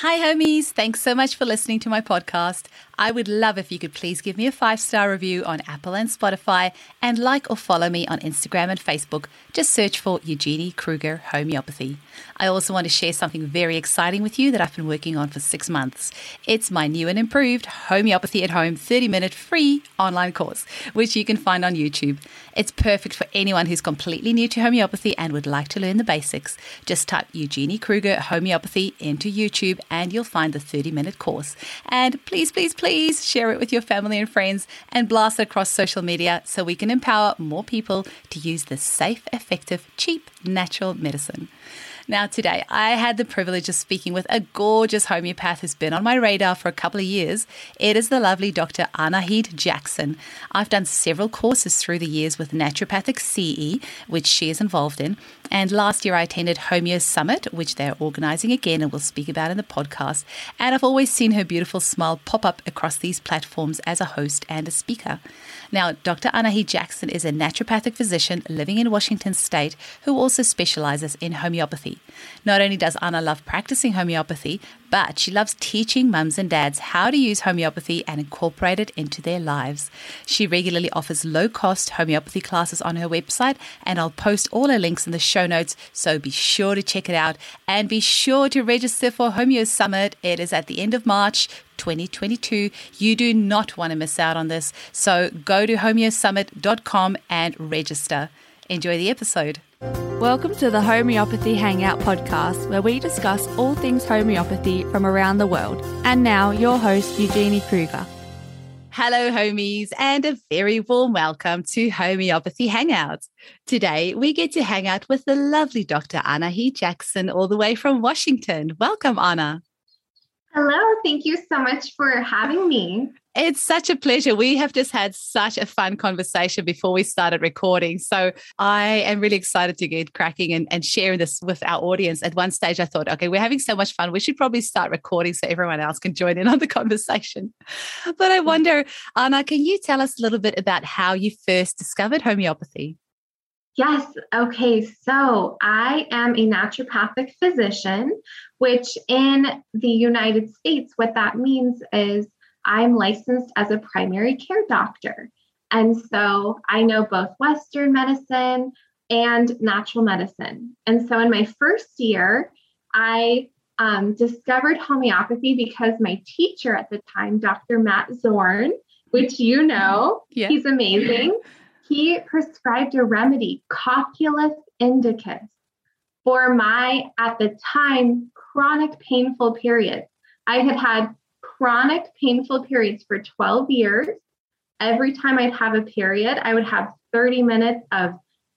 Hi, homies. Thanks so much for listening to my podcast. I would love if you could please give me a five star review on Apple and Spotify and like or follow me on Instagram and Facebook. Just search for Eugenie Kruger Homeopathy. I also want to share something very exciting with you that I've been working on for six months. It's my new and improved Homeopathy at Home 30 minute free online course, which you can find on YouTube. It's perfect for anyone who's completely new to homeopathy and would like to learn the basics. Just type Eugenie Kruger Homeopathy into YouTube and you'll find the 30 minute course. And please, please, please share it with your family and friends and blast it across social media so we can empower more people to use this safe, effective, cheap, natural medicine. Now, today I had the privilege of speaking with a gorgeous homeopath who's been on my radar for a couple of years. It is the lovely Dr. Anahid Jackson. I've done several courses through the years with Naturopathic CE, which she is involved in. And last year I attended Homeo Summit, which they're organizing again and we'll speak about in the podcast. And I've always seen her beautiful smile pop up across these platforms as a host and a speaker. Now, Dr. Anahid Jackson is a naturopathic physician living in Washington state who also specializes in homeopathy. Not only does Anna love practicing homeopathy, but she loves teaching mums and dads how to use homeopathy and incorporate it into their lives. She regularly offers low cost homeopathy classes on her website, and I'll post all her links in the show notes, so be sure to check it out and be sure to register for Homeo Summit. It is at the end of March 2022. You do not want to miss out on this, so go to homeosummit.com and register. Enjoy the episode. Welcome to the Homeopathy Hangout podcast, where we discuss all things homeopathy from around the world. And now, your host, Eugenie Kruger. Hello, homies, and a very warm welcome to Homeopathy Hangout. Today, we get to hang out with the lovely Dr. Anahid Jackson, all the way from Washington. Welcome, Anna. Hello, thank you so much for having me. It's such a pleasure. We have just had such a fun conversation before we started recording. So I am really excited to get cracking and, and sharing this with our audience. At one stage, I thought, okay, we're having so much fun. We should probably start recording so everyone else can join in on the conversation. But I wonder, Anna, can you tell us a little bit about how you first discovered homeopathy? Yes. Okay. So I am a naturopathic physician, which in the United States, what that means is I'm licensed as a primary care doctor. And so I know both Western medicine and natural medicine. And so in my first year, I um, discovered homeopathy because my teacher at the time, Dr. Matt Zorn, which you know, yeah. he's amazing, he prescribed a remedy, Cocculus indicus, for my, at the time, chronic painful periods. I had had chronic painful periods for 12 years. Every time I'd have a period, I would have 30 minutes of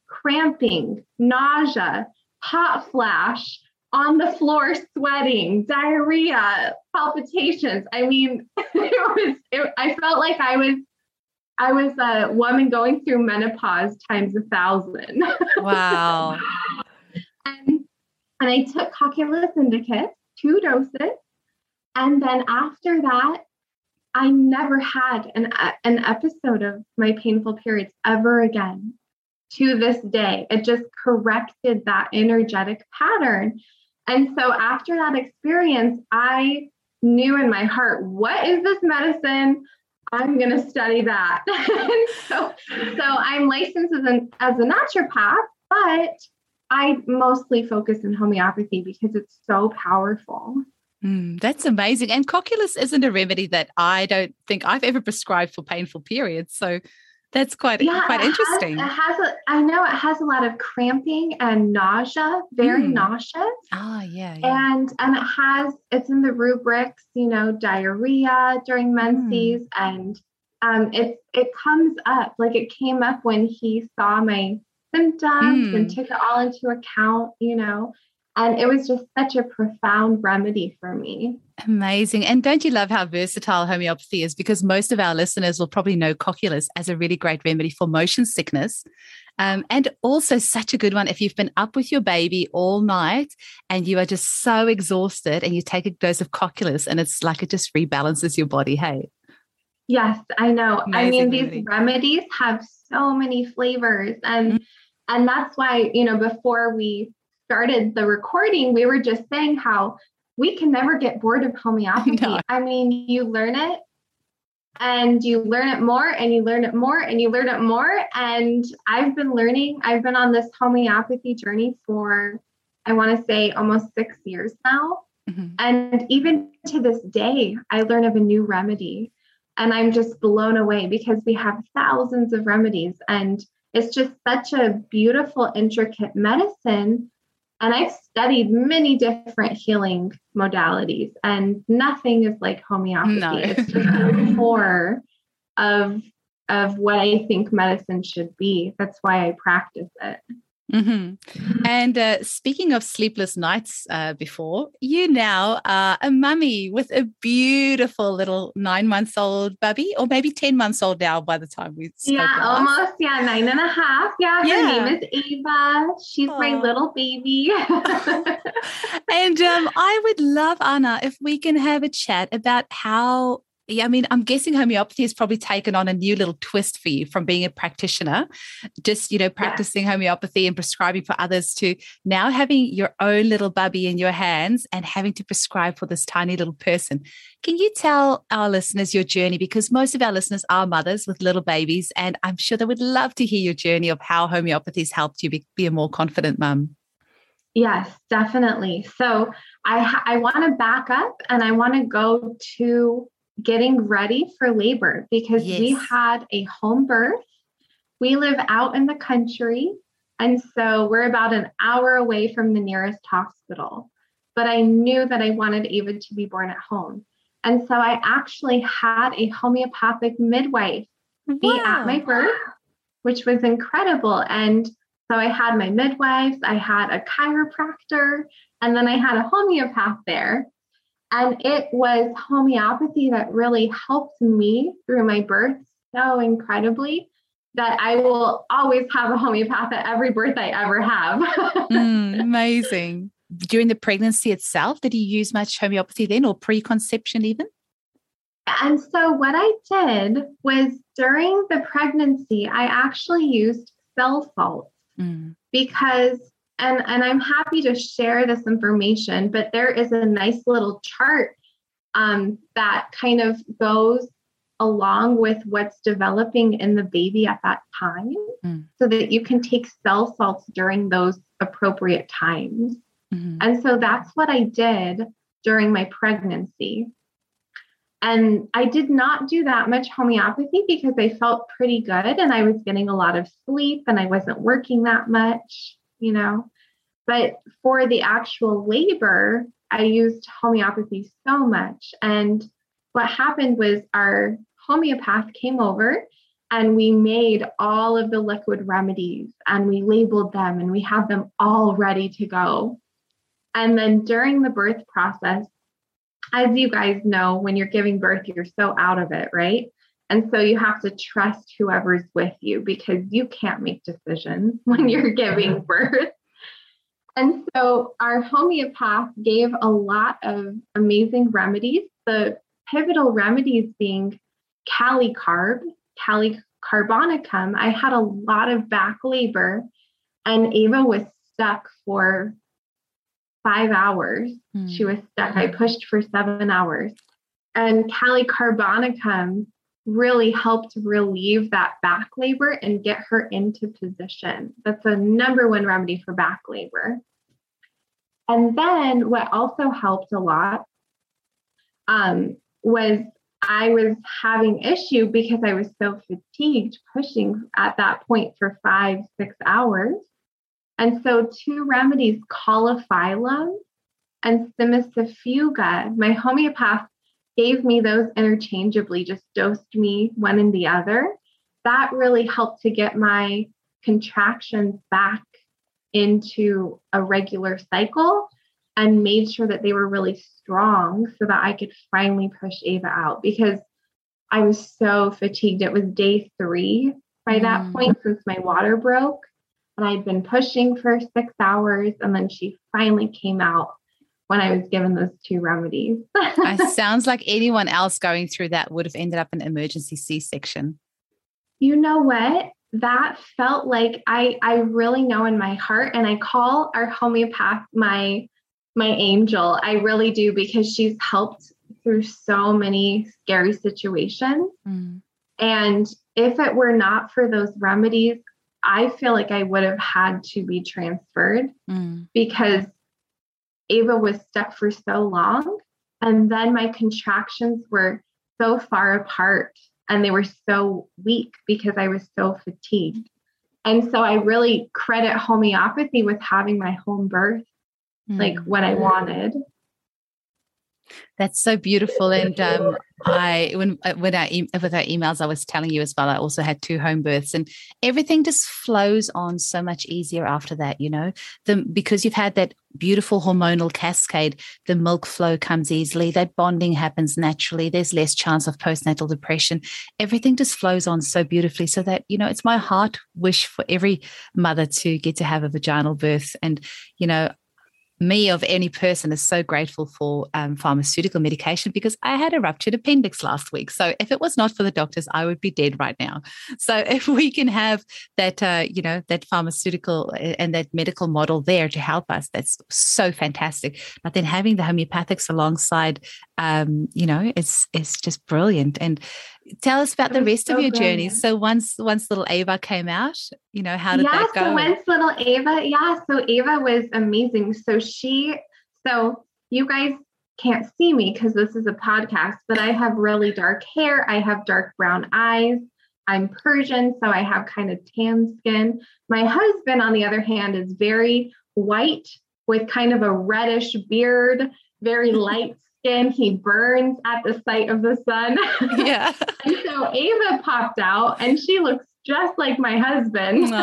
cramping, nausea, hot flash, on the floor sweating, diarrhea, palpitations. I mean, it was it, I felt like I was I was a woman going through menopause times a thousand. Wow. and and I took Cocculus indicus, two doses, and then after that, I never had an, uh, an episode of my painful periods ever again to this day. It just corrected that energetic pattern. And so after that experience, I knew in my heart, what is this medicine? I'm going to study that. so, so I'm licensed as, an, as a naturopath, but I mostly focus in homeopathy because it's so powerful. Mm, that's amazing. And cocculus isn't a remedy that I don't think I've ever prescribed for painful periods. So that's quite yeah, quite it interesting. Has, it has a, I know it has a lot of cramping and nausea, very mm. nauseous. Ah, yeah, yeah, And and it has it's in the rubrics, you know, diarrhea during menses, mm. and um, it it comes up like it came up when he saw my symptoms mm. and took it all into account, you know. And it was just such a profound remedy for me. Amazing. And don't you love how versatile homeopathy is? Because most of our listeners will probably know cocculus as a really great remedy for motion sickness. Um, and also such a good one if you've been up with your baby all night and you are just so exhausted and you take a dose of cocculus and it's like it just rebalances your body. Hey. Yes, I know. Amazing I mean, remedy. these remedies have so many flavors and mm-hmm. and that's why, you know, before we started the recording, we were just saying how we can never get bored of homeopathy. No. I mean, you learn it and you learn it more and you learn it more and you learn it more. And I've been learning, I've been on this homeopathy journey for, I want to say, almost six years now. Mm-hmm. And even to this day, I learn of a new remedy. And I'm just blown away because we have thousands of remedies. And it's just such a beautiful, intricate medicine and I've studied many different healing modalities, and nothing is like homeopathy. No. it's just the core of of what I think medicine should be. That's why I practice it. Mm-hmm. And uh, speaking of sleepless nights uh, before, you now are a mummy with a beautiful little nine months old baby, or maybe 10 months old now by the time we Yeah, last. almost. Yeah, nine and a half. Yeah, yeah. her name is Ava. She's Aww. my little baby. and um, I would love, Anna, if we can have a chat about how yeah, I mean, I'm guessing homeopathy has probably taken on a new little twist for you from being a practitioner, just, you know, practicing yeah. homeopathy and prescribing for others to now having your own little bubby in your hands and having to prescribe for this tiny little person. Can you tell our listeners your journey? Because most of our listeners are mothers with little babies, and I'm sure they would love to hear your journey of how homeopathy has helped you be, be a more confident mum. Yes, definitely. So I I want to back up and I want to go to getting ready for labor because yes. we had a home birth. We live out in the country. And so we're about an hour away from the nearest hospital. But I knew that I wanted Ava to be born at home. And so I actually had a homeopathic midwife wow. be at my birth, which was incredible. And so I had my midwives, I had a chiropractor, and then I had a homeopath there. And it was homeopathy that really helped me through my birth so incredibly that I will always have a homeopath at every birth I ever have. mm, amazing. During the pregnancy itself, did you use much homeopathy then or preconception even? And so, what I did was during the pregnancy, I actually used cell salts mm. because and and i'm happy to share this information but there is a nice little chart um, that kind of goes along with what's developing in the baby at that time mm. so that you can take cell salts during those appropriate times mm-hmm. and so that's what i did during my pregnancy and I did not do that much homeopathy because I felt pretty good and I was getting a lot of sleep and I wasn't working that much you know. But for the actual labor, I used homeopathy so much. And what happened was our homeopath came over and we made all of the liquid remedies and we labeled them and we had them all ready to go. And then during the birth process, as you guys know, when you're giving birth, you're so out of it, right? And so you have to trust whoever's with you because you can't make decisions when you're giving birth. And so our homeopath gave a lot of amazing remedies. The pivotal remedies being Kali carb, Kali carbonicum. I had a lot of back labor, and Ava was stuck for five hours. Mm. She was stuck. I pushed for seven hours. And Kali carbonicum really helped relieve that back labor and get her into position. That's a number one remedy for back labor. And then what also helped a lot um, was I was having issue because I was so fatigued pushing at that point for five, six hours. And so two remedies, Caulophyllum and Cimicifuga, my homeopath gave me those interchangeably, just dosed me one and the other. That really helped to get my contractions back into a regular cycle and made sure that they were really strong so that I could finally push Ava out because I was so fatigued. It was day three by that mm. point since my water broke. And I'd been pushing for six hours and then she finally came out when I was given those two remedies. it sounds like anyone else going through that would have ended up in emergency C-section. You know what? That felt like I I really know in my heart, and I call our homeopath my my angel. I really do because she's helped through so many scary situations. Mm. And if it were not for those remedies, I feel like I would have had to be transferred mm. because Ava was stuck for so long. And then my contractions were so far apart and they were so weak because I was so fatigued. And so I really credit homeopathy with having my home birth mm. like what I wanted. That's so beautiful. And um, I, when uh, when I with our emails, I was telling you as well. I also had two home births, and everything just flows on so much easier after that. You know, the because you've had that beautiful hormonal cascade, the milk flow comes easily. That bonding happens naturally. There's less chance of postnatal depression. Everything just flows on so beautifully. So that you know, it's my heart wish for every mother to get to have a vaginal birth, and you know, me of any person is so grateful for um, pharmaceutical medication because I had a ruptured appendix last week. So if it was not for the doctors, I would be dead right now. So if we can have that, uh, you know, that pharmaceutical uh, and that medical model there to help us, that's so fantastic. But then having the homeopathics alongside, um, you know, it's it's just brilliant. And tell us about the rest so of your journey. So once once little Ava came out, you know, how did yeah, that go? Yeah, so once little Ava, yeah, so Ava was amazing. So she so you guys can't see me because this is a podcast, but I have really dark hair. I have dark brown eyes. I'm Persian, so I have kind of tan skin. My husband, on the other hand, is very white with kind of a reddish beard, very light skin. He burns at the sight of the sun. Yeah. and so Ava popped out and she looks just like my husband. and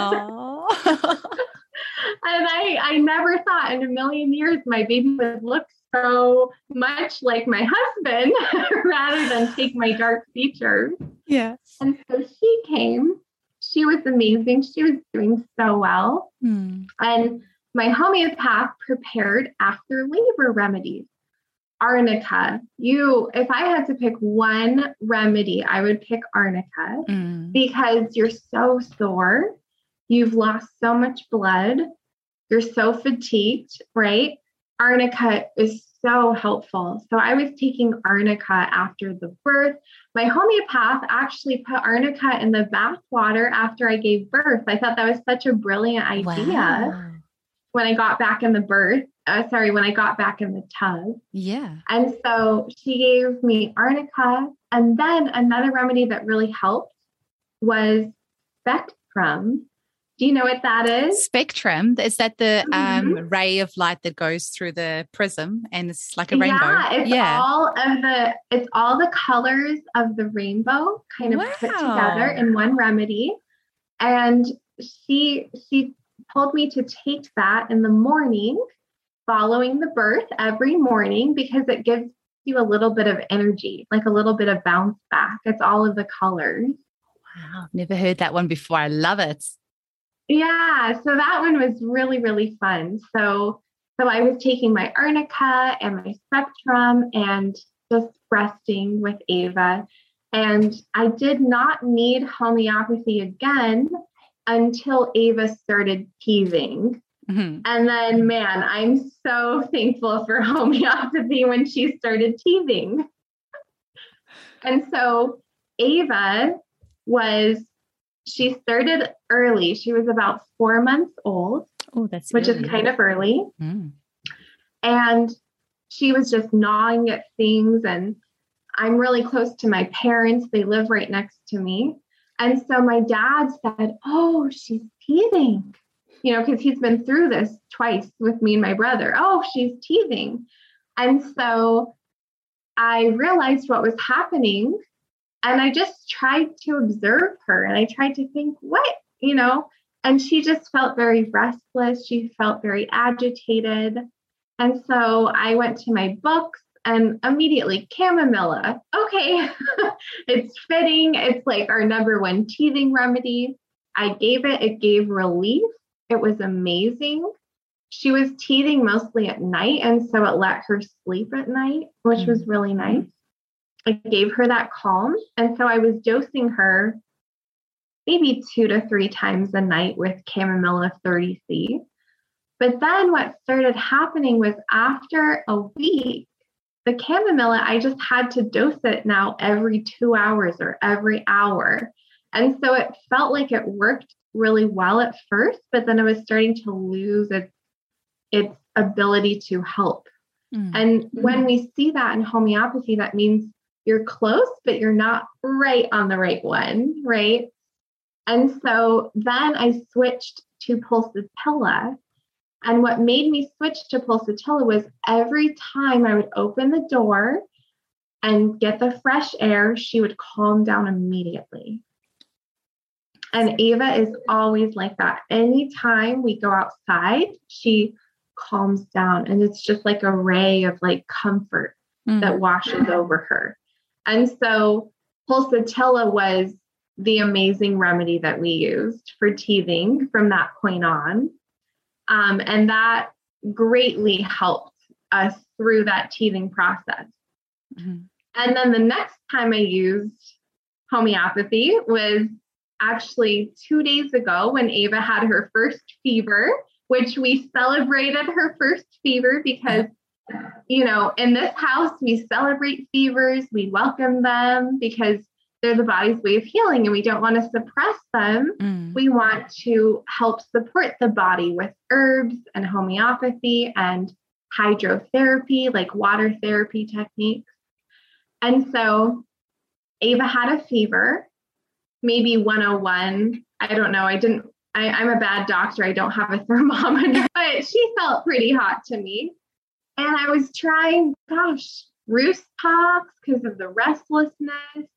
I, I never thought in a million years my baby would look so much like my husband rather than take my dark features. Yeah. And so she came. She was amazing. She was doing so well. Hmm. And my homeopath prepared after labor remedies arnica. You, if I had to pick one remedy, I would pick arnica mm. because you're so sore. You've lost so much blood. You're so fatigued, right? Arnica is so helpful. So I was taking arnica after the birth. My homeopath actually put arnica in the bath water after I gave birth. I thought that was such a brilliant idea. Wow. When I got back in the birth, uh, sorry, when I got back in the tub. Yeah. And so she gave me arnica. And then another remedy that really helped was spectrum. Do you know what that is? Spectrum. Is that the um, mm-hmm. ray of light that goes through the prism and it's like a rainbow? Yeah, it's yeah. all of the it's all the colors of the rainbow kind of wow. put together in one remedy. And she she told me to take that in the morning following the birth every morning because it gives you a little bit of energy, like a little bit of bounce back. It's all of the colors. Wow, never heard that one before. I love it. Yeah, so that one was really really fun. So so I was taking my arnica and my spectrum and just resting with Ava. And I did not need homeopathy again until Ava started teething. Mm-hmm. And then, man, I'm so thankful for homeopathy when she started teething. and so, Ava was, she started early. She was about four months old. Oh, that's which early. is kind of early. Mm. And she was just gnawing at things. And I'm really close to my parents, they live right next to me. And so my dad said, Oh, she's teething you know, because he's been through this twice with me and my brother. Oh, she's teething. And so I realized what was happening and I just tried to observe her and I tried to think, what, you know, and she just felt very restless. She felt very agitated. And so I went to my books and immediately chamomilla. Okay, it's fitting. It's like our number one teething remedy. I gave it, it gave relief. It was amazing. She was teething mostly at night, and so it let her sleep at night, which mm-hmm. was really nice. It gave her that calm. And so I was dosing her maybe two to three times a night with chamomilla 30C. But then what started happening was after a week, the chamomilla, I just had to dose it now every two hours or every hour. And so it felt like it worked really well at first, but then it was starting to lose its, its ability to help. Mm. And mm. when we see that in homeopathy, that means you're close, but you're not right on the right one, right? And so then I switched to pulsatilla. And what made me switch to pulsatilla was every time I would open the door and get the fresh air, she would calm down immediately. And Ava is always like that. Anytime we go outside, she calms down and it's just like a ray of like comfort mm. that washes over her. And so pulsatilla was the amazing remedy that we used for teething from that point on. Um, and that greatly helped us through that teething process. Mm-hmm. And then the next time I used homeopathy was actually two days ago when Ava had her first fever, which we celebrated her first fever because, you know, in this house, we celebrate fevers, we welcome them because they're the body's way of healing and we don't want to suppress them. Mm. We want to help support the body with herbs and homeopathy and hydrotherapy, like water therapy techniques. And so Ava had a fever, maybe 101. I don't know. I didn't, I, am a bad doctor. I don't have a thermometer, but she felt pretty hot to me. And I was trying, gosh, Rhus tox because of the restlessness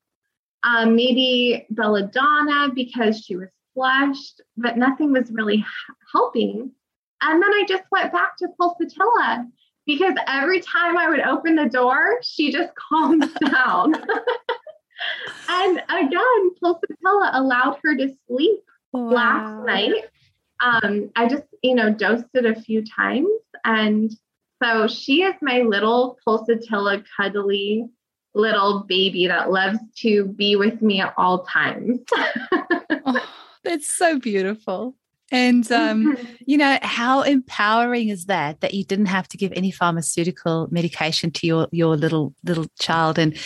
um, maybe belladonna because she was flushed, but nothing was really helping. And then I just went back to pulsatilla because every time I would open the door, she just calmed down. And again, pulsatilla allowed her to sleep wow. last night. Um, I just, you know, dosed it a few times. And so she is my little pulsatilla cuddly little baby that loves to be with me at all times. oh, that's so beautiful. And um, you know, how empowering is that that you didn't have to give any pharmaceutical medication to your your little little child and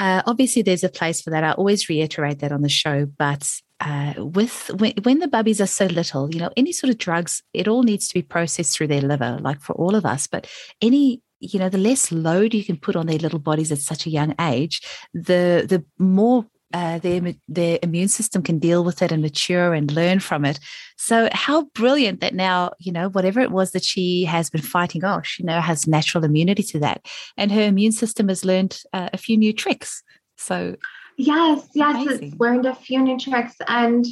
uh, obviously there's a place for that. I always reiterate that on the show, but uh, with when, when the bubbies are so little, you know, any sort of drugs, it all needs to be processed through their liver, like for all of us. But any you know the less load you can put on their little bodies at such a young age the the more uh, their their immune system can deal with it and mature and learn from it. So how brilliant that now you know whatever it was that she has been fighting off, she now has natural immunity to that, and her immune system has learned uh, a few new tricks. So yes, yes, amazing. it's learned a few new tricks, and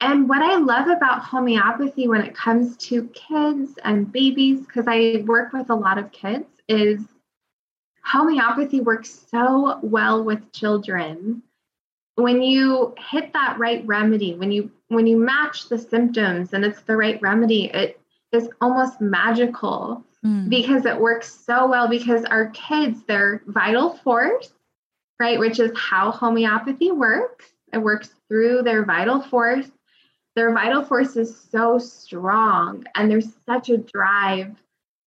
and what I love about homeopathy when it comes to kids and babies, because I work with a lot of kids, is homeopathy works so well with children. When you hit that right remedy, when you when you match the symptoms and it's the right remedy, it is almost magical mm. because it works so well because our kids, their vital force, right, which is how homeopathy works, it works through their vital force. Their vital force is so strong and there's such a drive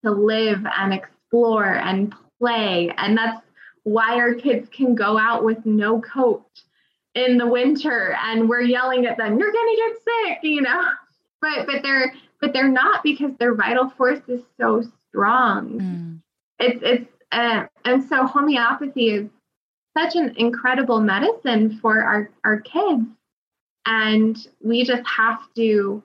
to live and explore and play. And that's why our kids can go out with no coat in the winter and we're yelling at them you're going to get sick you know but but they're but they're not because their vital force is so strong mm. it's it's uh, and so homeopathy is such an incredible medicine for our our kids and we just have to,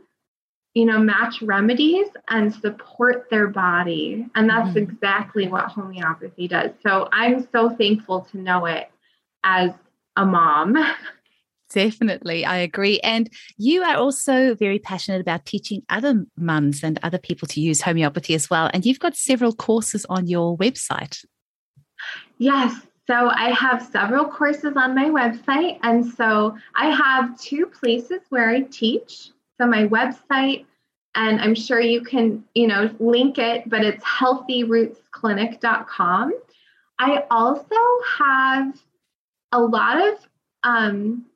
you know, match remedies and support their body. And that's mm-hmm. exactly what homeopathy does. So I'm so thankful to know it as a mom. Definitely, I agree. And you are also very passionate about teaching other mums and other people to use homeopathy as well. And you've got several courses on your website. Yes, so I have several courses on my website. And so I have two places where I teach. So my website, and I'm sure you can, you know, link it, but it's healthyrootsclinic.com. I also have a lot of um,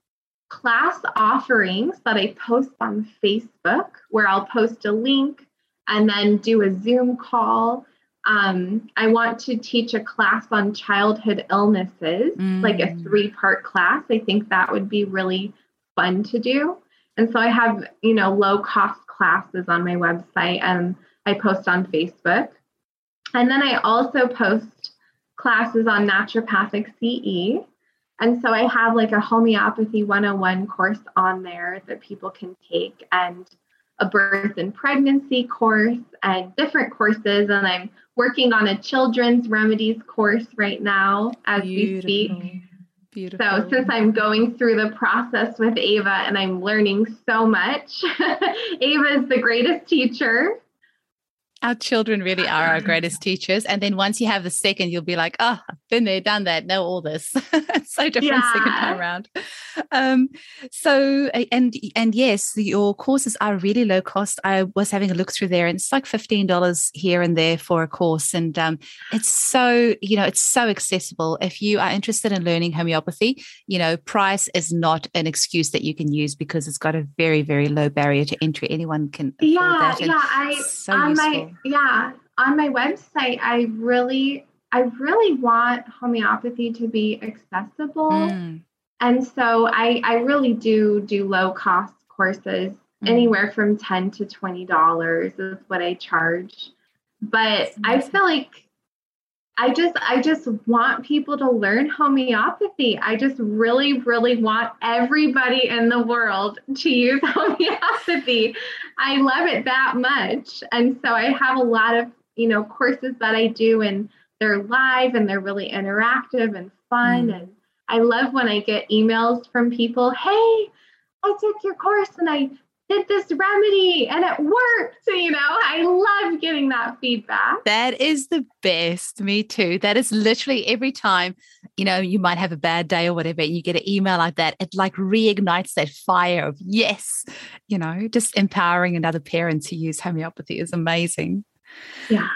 class offerings that I post on Facebook where I'll post a link and then do a Zoom call. Um, I want to teach a class on childhood illnesses, mm. like a three part class. I think that would be really fun to do. And so I have, you know, low cost classes on my website and I post on Facebook. And then I also post classes on naturopathic CE. And so I have like a homeopathy 101 course on there that people can take and a birth and pregnancy course and different courses. And I'm working on a children's remedies course right now as Beautiful. we speak. Beautiful. So, since I'm going through the process with Ava and I'm learning so much, Ava is the greatest teacher. Our children really are our greatest teachers. And then once you have the second, you'll be like, oh, I've been there, done that, know all this. it's so different yeah. second time around. Um, so and and yes, your courses are really low cost. I was having a look through there and it's like $15 here and there for a course. And um, it's so, you know, it's so accessible. If you are interested in learning homeopathy, you know, price is not an excuse that you can use because it's got a very, very low barrier to entry. Anyone can yeah, Yeah, I so on useful. my yeah, on my website, I really, I really want homeopathy to be accessible. Mm. And so I, I really do do low cost courses, mm. anywhere from 10 to $20 is what I charge. But I feel like I just I just want people to learn homeopathy. I just really really want everybody in the world to use homeopathy. I love it that much. And so I have a lot of, you know, courses that I do and they're live and they're really interactive and fun mm. and I love when I get emails from people, "Hey, I took your course and I did this remedy and it worked. You know, I love getting that feedback. That is the best. Me too. That is literally every time, you know, you might have a bad day or whatever, and you get an email like that, it like reignites that fire of yes, you know, just empowering another parent to use homeopathy is amazing. Yeah.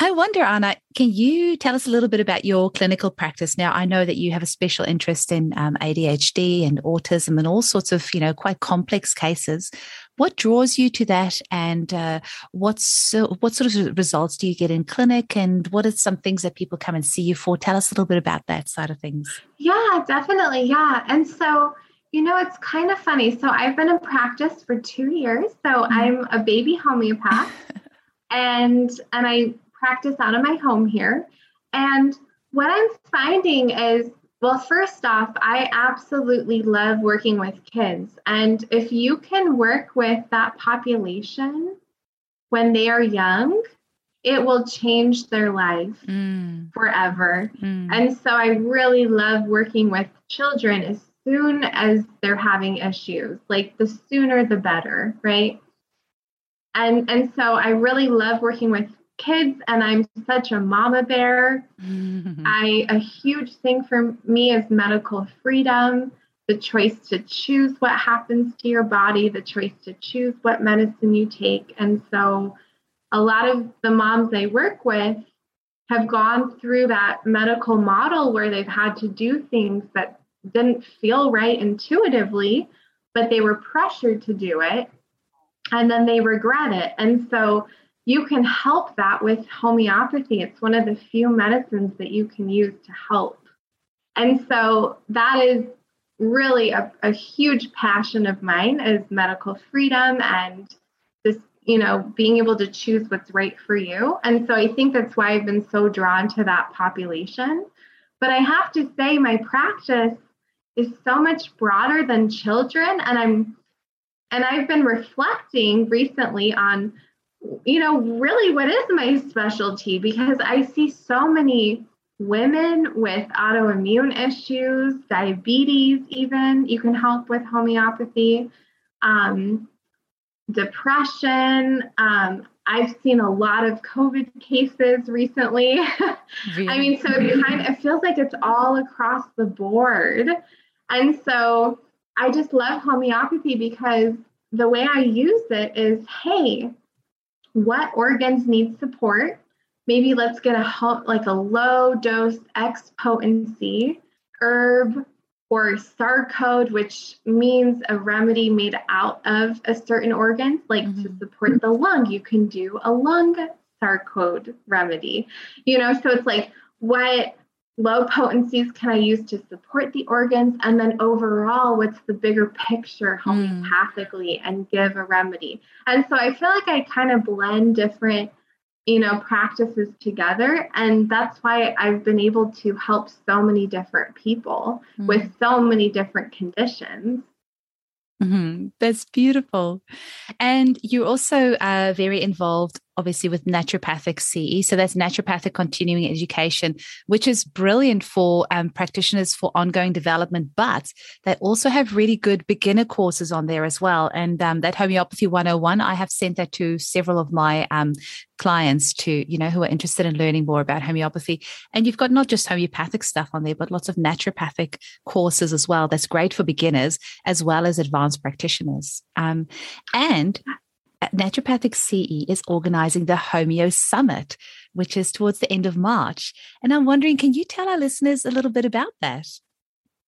I wonder, Anna, can you tell us a little bit about your clinical practice? Now, I know that you have a special interest in um, ADHD and autism and all sorts of, you know, quite complex cases. What draws you to that, and uh, what's uh, what sort of results do you get in clinic, and what are some things that people come and see you for? Tell us a little bit about that side of things. Yeah, definitely. Yeah, and so you know, it's kind of funny. So I've been in practice for two years. So mm-hmm. I'm a baby homeopath, and and I practice out of my home here. And what I'm finding is, well, first off, I absolutely love working with kids. And if you can work with that population when they are young, it will change their life mm. forever. Mm. And so I really love working with children as soon as they're having issues. Like the sooner the better, right? And and so I really love working with kids and I'm such a mama bear. I a huge thing for me is medical freedom, the choice to choose what happens to your body, the choice to choose what medicine you take. And so a lot of the moms I work with have gone through that medical model where they've had to do things that didn't feel right intuitively, but they were pressured to do it and then they regret it. And so you can help that with homeopathy. It's one of the few medicines that you can use to help. And so that is really a, a huge passion of mine is medical freedom and just, you know, being able to choose what's right for you. And so I think that's why I've been so drawn to that population. But I have to say my practice is so much broader than children and I'm and I've been reflecting recently on you know, really what is my specialty because I see so many women with autoimmune issues, diabetes, even you can help with homeopathy, um, depression. Um, I've seen a lot of COVID cases recently. Really? I mean, so it kind of it feels like it's all across the board. And so I just love homeopathy because the way I use it is hey, what organs need support. Maybe let's get a help like a low dose X potency herb or Sarcode, which means a remedy made out of a certain organ, like mm-hmm. to support the lung, you can do a lung Sarcode remedy. You know, so it's like what low potencies can I use to support the organs? And then overall, what's the bigger picture hmm. homeopathically mm. and give a remedy? And so I feel like I kind of blend different you know practices together and that's why i've been able to help so many different people mm-hmm. with so many different conditions mm-hmm. that's beautiful and you're also uh, very involved obviously with naturopathic CE. So that's naturopathic continuing education, which is brilliant for um, practitioners for ongoing development, but they also have really good beginner courses on there as well. And um, that homeopathy 101, I have sent that to several of my um, clients to, you know, who are interested in learning more about homeopathy. And you've got not just homeopathic stuff on there, but lots of naturopathic courses as well. That's great for beginners as well as advanced practitioners. Um, and Naturopathic CE is organizing the Homeo Summit, which is towards the end of March. And I'm wondering, can you tell our listeners a little bit about that?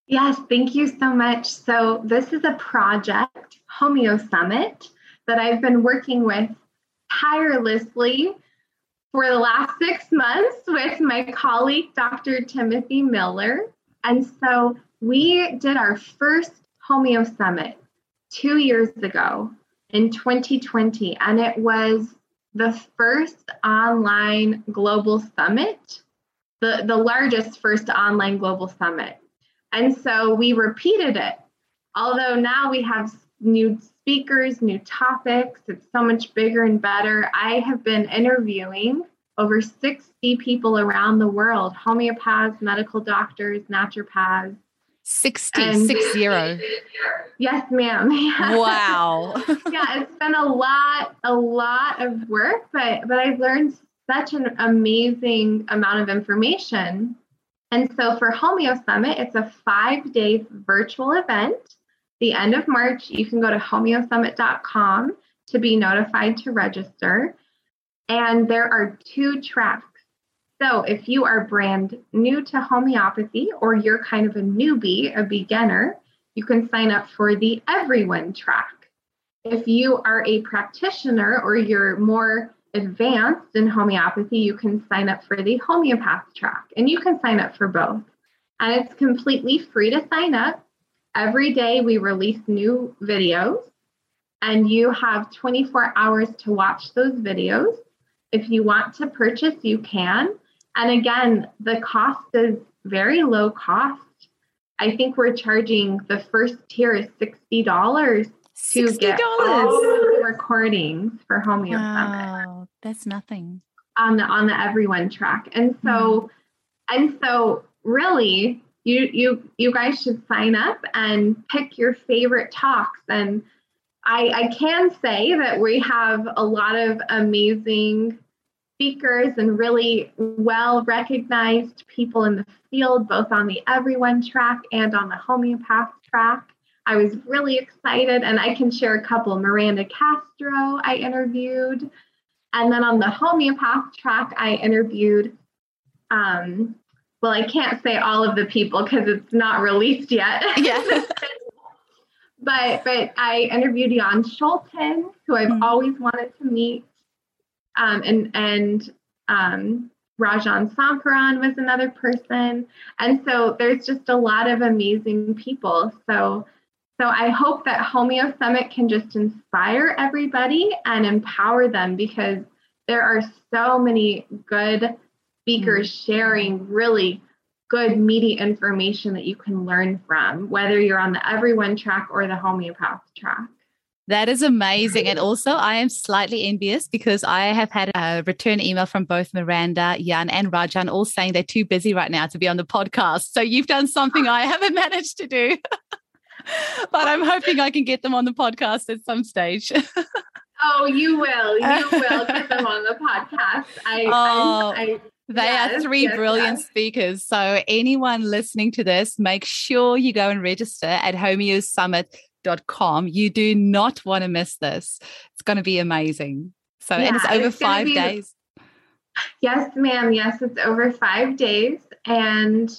Yes, thank you so much. So, this is a project, Homeo Summit, that I've been working with tirelessly for the last six months with my colleague, Dr. Timothy Miller. And so, we did our first Homeo Summit two years ago in 2020, and it was the first online global summit, the, the largest first online global summit. And so we repeated it. Although now we have new speakers, new topics, it's so much bigger and better. I have been interviewing over 60 people around the world homeopaths, medical doctors, naturopaths, 60, and, six zero. Yes, ma'am. Yeah. Wow. yeah, it's been a lot, a lot of work, but but I've learned such an amazing amount of information. And so for Homeo Summit, it's a five-day virtual event. The end of March, you can go to homeosummit.com to be notified to register. And there are two tracks so, if you are brand new to homeopathy or you're kind of a newbie, a beginner, you can sign up for the Everyone track. If you are a practitioner or you're more advanced in homeopathy, you can sign up for the homeopath track and you can sign up for both. And it's completely free to sign up. Every day we release new videos and you have 24 hours to watch those videos. If you want to purchase, you can. And again, the cost is very low cost. I think we're charging the first tier is $60 to $60. get all the recordings for Homeo wow, Summit. That's nothing. On the on the everyone track. And so mm. and so really you you you guys should sign up and pick your favorite talks and I, I can say that we have a lot of amazing speakers and really well recognized people in the field, both on the everyone track and on the homeopath track. I was really excited, and I can share a couple. Miranda Castro, I interviewed. And then on the homeopath track, I interviewed, um, well, I can't say all of the people because it's not released yet. Yeah. but but I interviewed Jan Scholten, who I've mm-hmm. always wanted to meet um, and and um, Rajan Sankaran was another person, and so there's just a lot of amazing people. So so I hope that Homeo Summit can just inspire everybody and empower them because there are so many good speakers mm-hmm. sharing really good meaty information that you can learn from, whether you're on the everyone track or the homeopath track. That is amazing. And also, I am slightly envious because I have had a return email from both Miranda, Jan, and Rajan all saying they're too busy right now to be on the podcast. So you've done something I haven't managed to do. but I'm hoping I can get them on the podcast at some stage. oh, you will. You will get them on the podcast. I, oh. I, I they yes, are three yes, brilliant yes. speakers. So, anyone listening to this, make sure you go and register at Homeo Summit com. You do not want to miss this. It's going to be amazing. So, yeah, and it's over it's five be, days. Yes, ma'am. Yes, it's over five days. And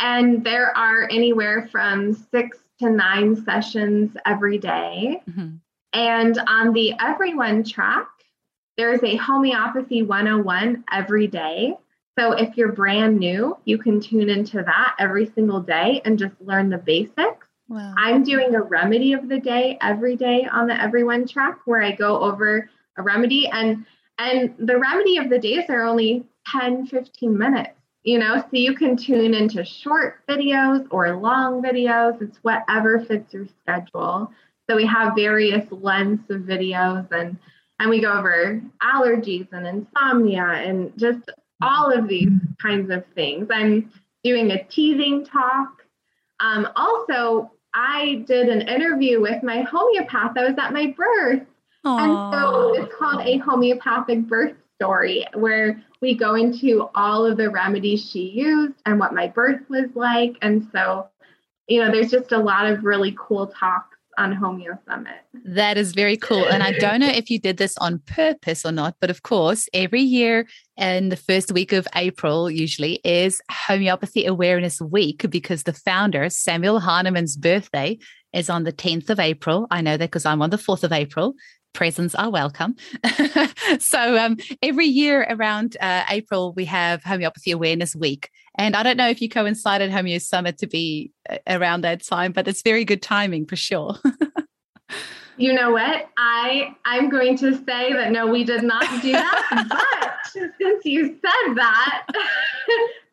and there are anywhere from six to nine sessions every day. Mhm. And on the Everyone track, there's a homeopathy 101 every day. So if you're brand new, you can tune into that every single day and just learn the basics. Wow. I'm doing a remedy of the day every day on the Everyone track where I go over a remedy and and the remedy of the days are only 10 15 minutes you know? So you can tune into short videos or long videos. It's whatever fits your schedule. So we have various lengths of videos and and we go over allergies and insomnia and just all of these kinds of things. I'm doing a teething talk. Um, also i did an interview with my homeopath i was at my birth and so it's called a homeopathic birth story, where we go into all of the remedies she used and what my birth was like. And so, you know, there's just a lot of really cool talks on Summit. That is very cool. And I don't know if you did this on purpose or not, but of course, every year in the first week of April, usually, is Homeopathy Awareness Week because the founder, Samuel Hahnemann's birthday, is on the 10th of April. I know that because I'm on the 4th of April. Presents are welcome. so um, every year around uh, April, we have Homeopathy Awareness Week. And I don't know if you coincided Homeo Summit to be uh, around that time, but it's very good timing for sure. You know what? I I'm going to say that no, we did not do that. but since you said that,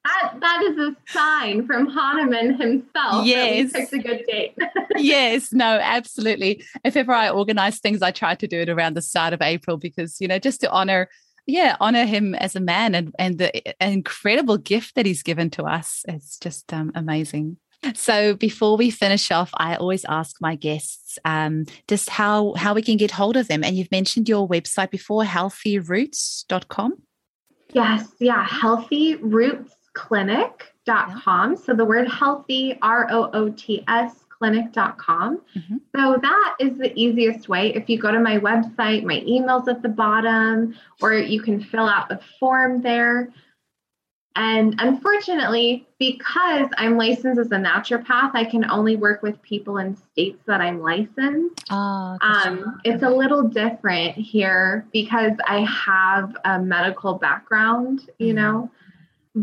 that that is a sign from Hahnemann himself. Yes. that we picked a good date. yes, no, absolutely. If ever I organize things, I try to do it around the start of April because, you know, just to honor, yeah, honor him as a man and, and the incredible gift that he's given to us. It's just um, amazing. So before we finish off, I always ask my guests um, just how how we can get hold of them. And you've mentioned your website before, healthyroots.com. Yes, yeah, healthyrootsclinic.com. So the word healthy, R O O T S, clinic.com. Mhm. So that is the easiest way. If you go to my website, my email's at the bottom, or you can fill out a form there. And unfortunately, because I'm licensed as a naturopath, I can only work with people in states that I'm licensed. Oh, Um, it's a little different here because I have a medical background, you Mhm. know.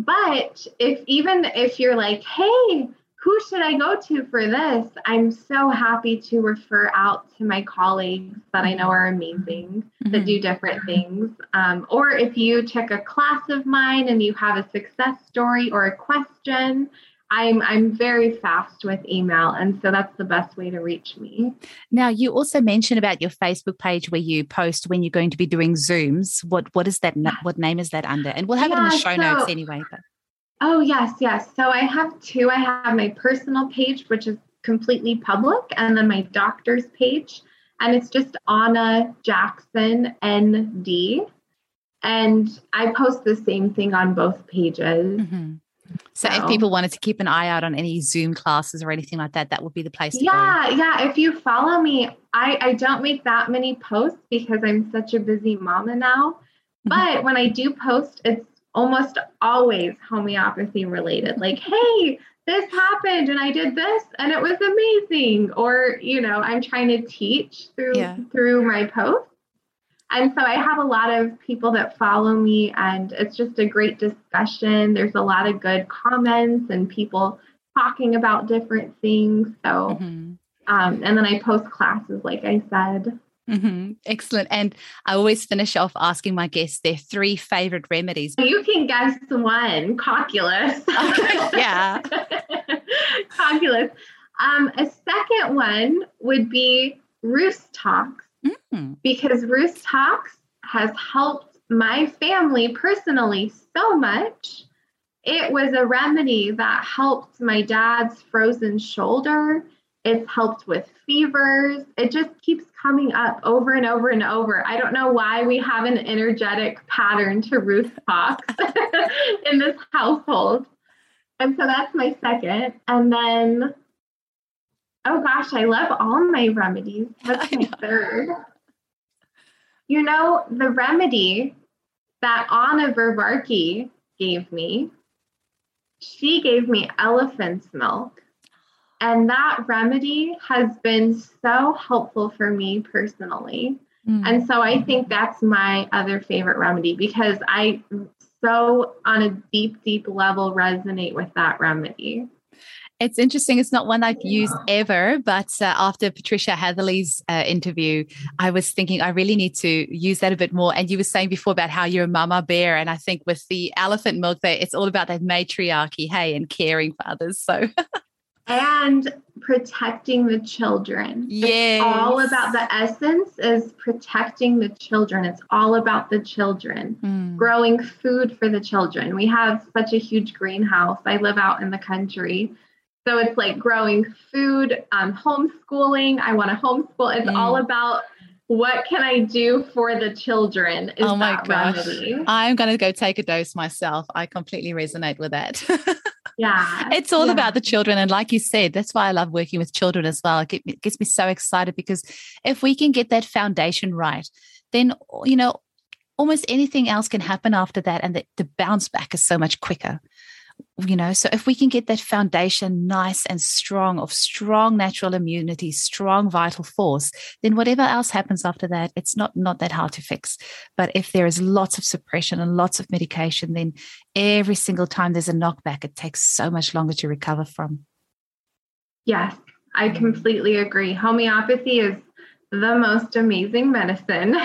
But if even if you're like, hey, who should I go to for this? I'm so happy to refer out to my colleagues that I know are amazing that do different things. Um, or if you took a class of mine and you have a success story or a question, I'm I'm very fast with email, and so that's the best way to reach me. Now, you also mentioned about your Facebook page where you post when you're going to be doing Zooms. What what is that? What name is that under? And we'll have it in the Yeah, show notes anyway. But Oh, yes, yes. So I have two. I have my personal page, which is completely public, and then my doctor's page. And it's just Anahid Jackson ND. And I post the same thing on both pages. Mhm. So, if people wanted to keep an eye out on any Zoom classes or anything like that, that would be the place to go. Yeah, yeah. If you follow me, I, I don't make that many posts because I'm such a busy mama now. Mhm. But when I do post, it's almost always homeopathy related. Like, hey, this happened and I did this and it was amazing. Or, you know, I'm trying to teach through Yeah. through my posts. And so I have a lot of people that follow me and it's just a great discussion. There's a lot of good comments and people talking about different things. So Mhm. um, and then I post classes, like I said. Mhm. Excellent. And I always finish off asking my guests their three favorite remedies. You can guess one, cocculus. Yeah. cocculus. Um, a second one would be Rhus tox Mm. because Rhus tox has helped my family personally so much. It was a remedy that helped my dad's frozen shoulder. It's helped with fevers. It just keeps coming up over and over and over. I don't know why we have an energetic pattern to Rhus tox in this household. And so that's my second. And then, oh gosh, I love all my remedies. What's my third? You know, the remedy that Anna Vervarcke gave me she gave me elephant's milk. And that remedy has been so helpful for me personally. Mm. And so I think that's my other favorite remedy because I so on a deep, deep level resonate with that remedy. It's interesting. It's not one I've used ever, but uh, after Patricia Hatherly's uh, interview, I was thinking I really need to use that a bit more. And you were saying before about how you're a mama bear, and I think with the elephant milk, there it's all about that matriarchy, hey, and caring for others. So. and protecting the children. It's all about the essence is protecting the children. It's all about the children. Mm. Growing food for the children. We have such a huge greenhouse. I live out in the country. So it's like growing food, um, homeschooling. I want to homeschool. It's mm. all about what can I do for the children? oh my gosh. Remedy. I'm going to go take a dose myself. I completely resonate with that. yeah. It's all yeah. about the children. And like you said, that's why I love working with children as well. It gets me so excited because if we can get that foundation right, then, you know, almost anything else can happen after that. And the, the bounce back is so much quicker you know so if we can get that foundation nice and strong of strong natural immunity strong vital force then whatever else happens after that it's not not that hard to fix. But if there is lots of suppression and lots of medication then every single time there's a knockback it takes so much longer to recover from. Yes i completely agree. Homeopathy is the most amazing medicine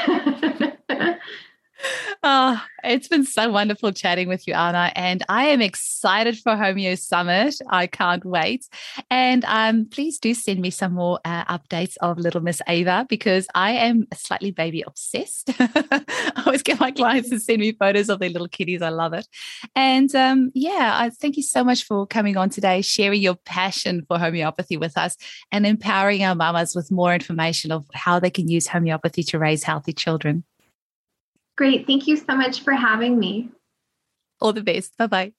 Oh, it's been so wonderful chatting with you, Anna. And I am excited for Homeo Summit. I can't wait. And um, please do send me some more uh, updates of Little Miss Ava because I am slightly baby obsessed. I always get my clients to send me photos of their little kitties. I love it. And um, yeah, I thank you so much for coming on today, sharing your passion for homeopathy with us and empowering our mamas with more information of how they can use homeopathy to raise healthy children. Great. Thank you so much for having me. All the best. Bye bye.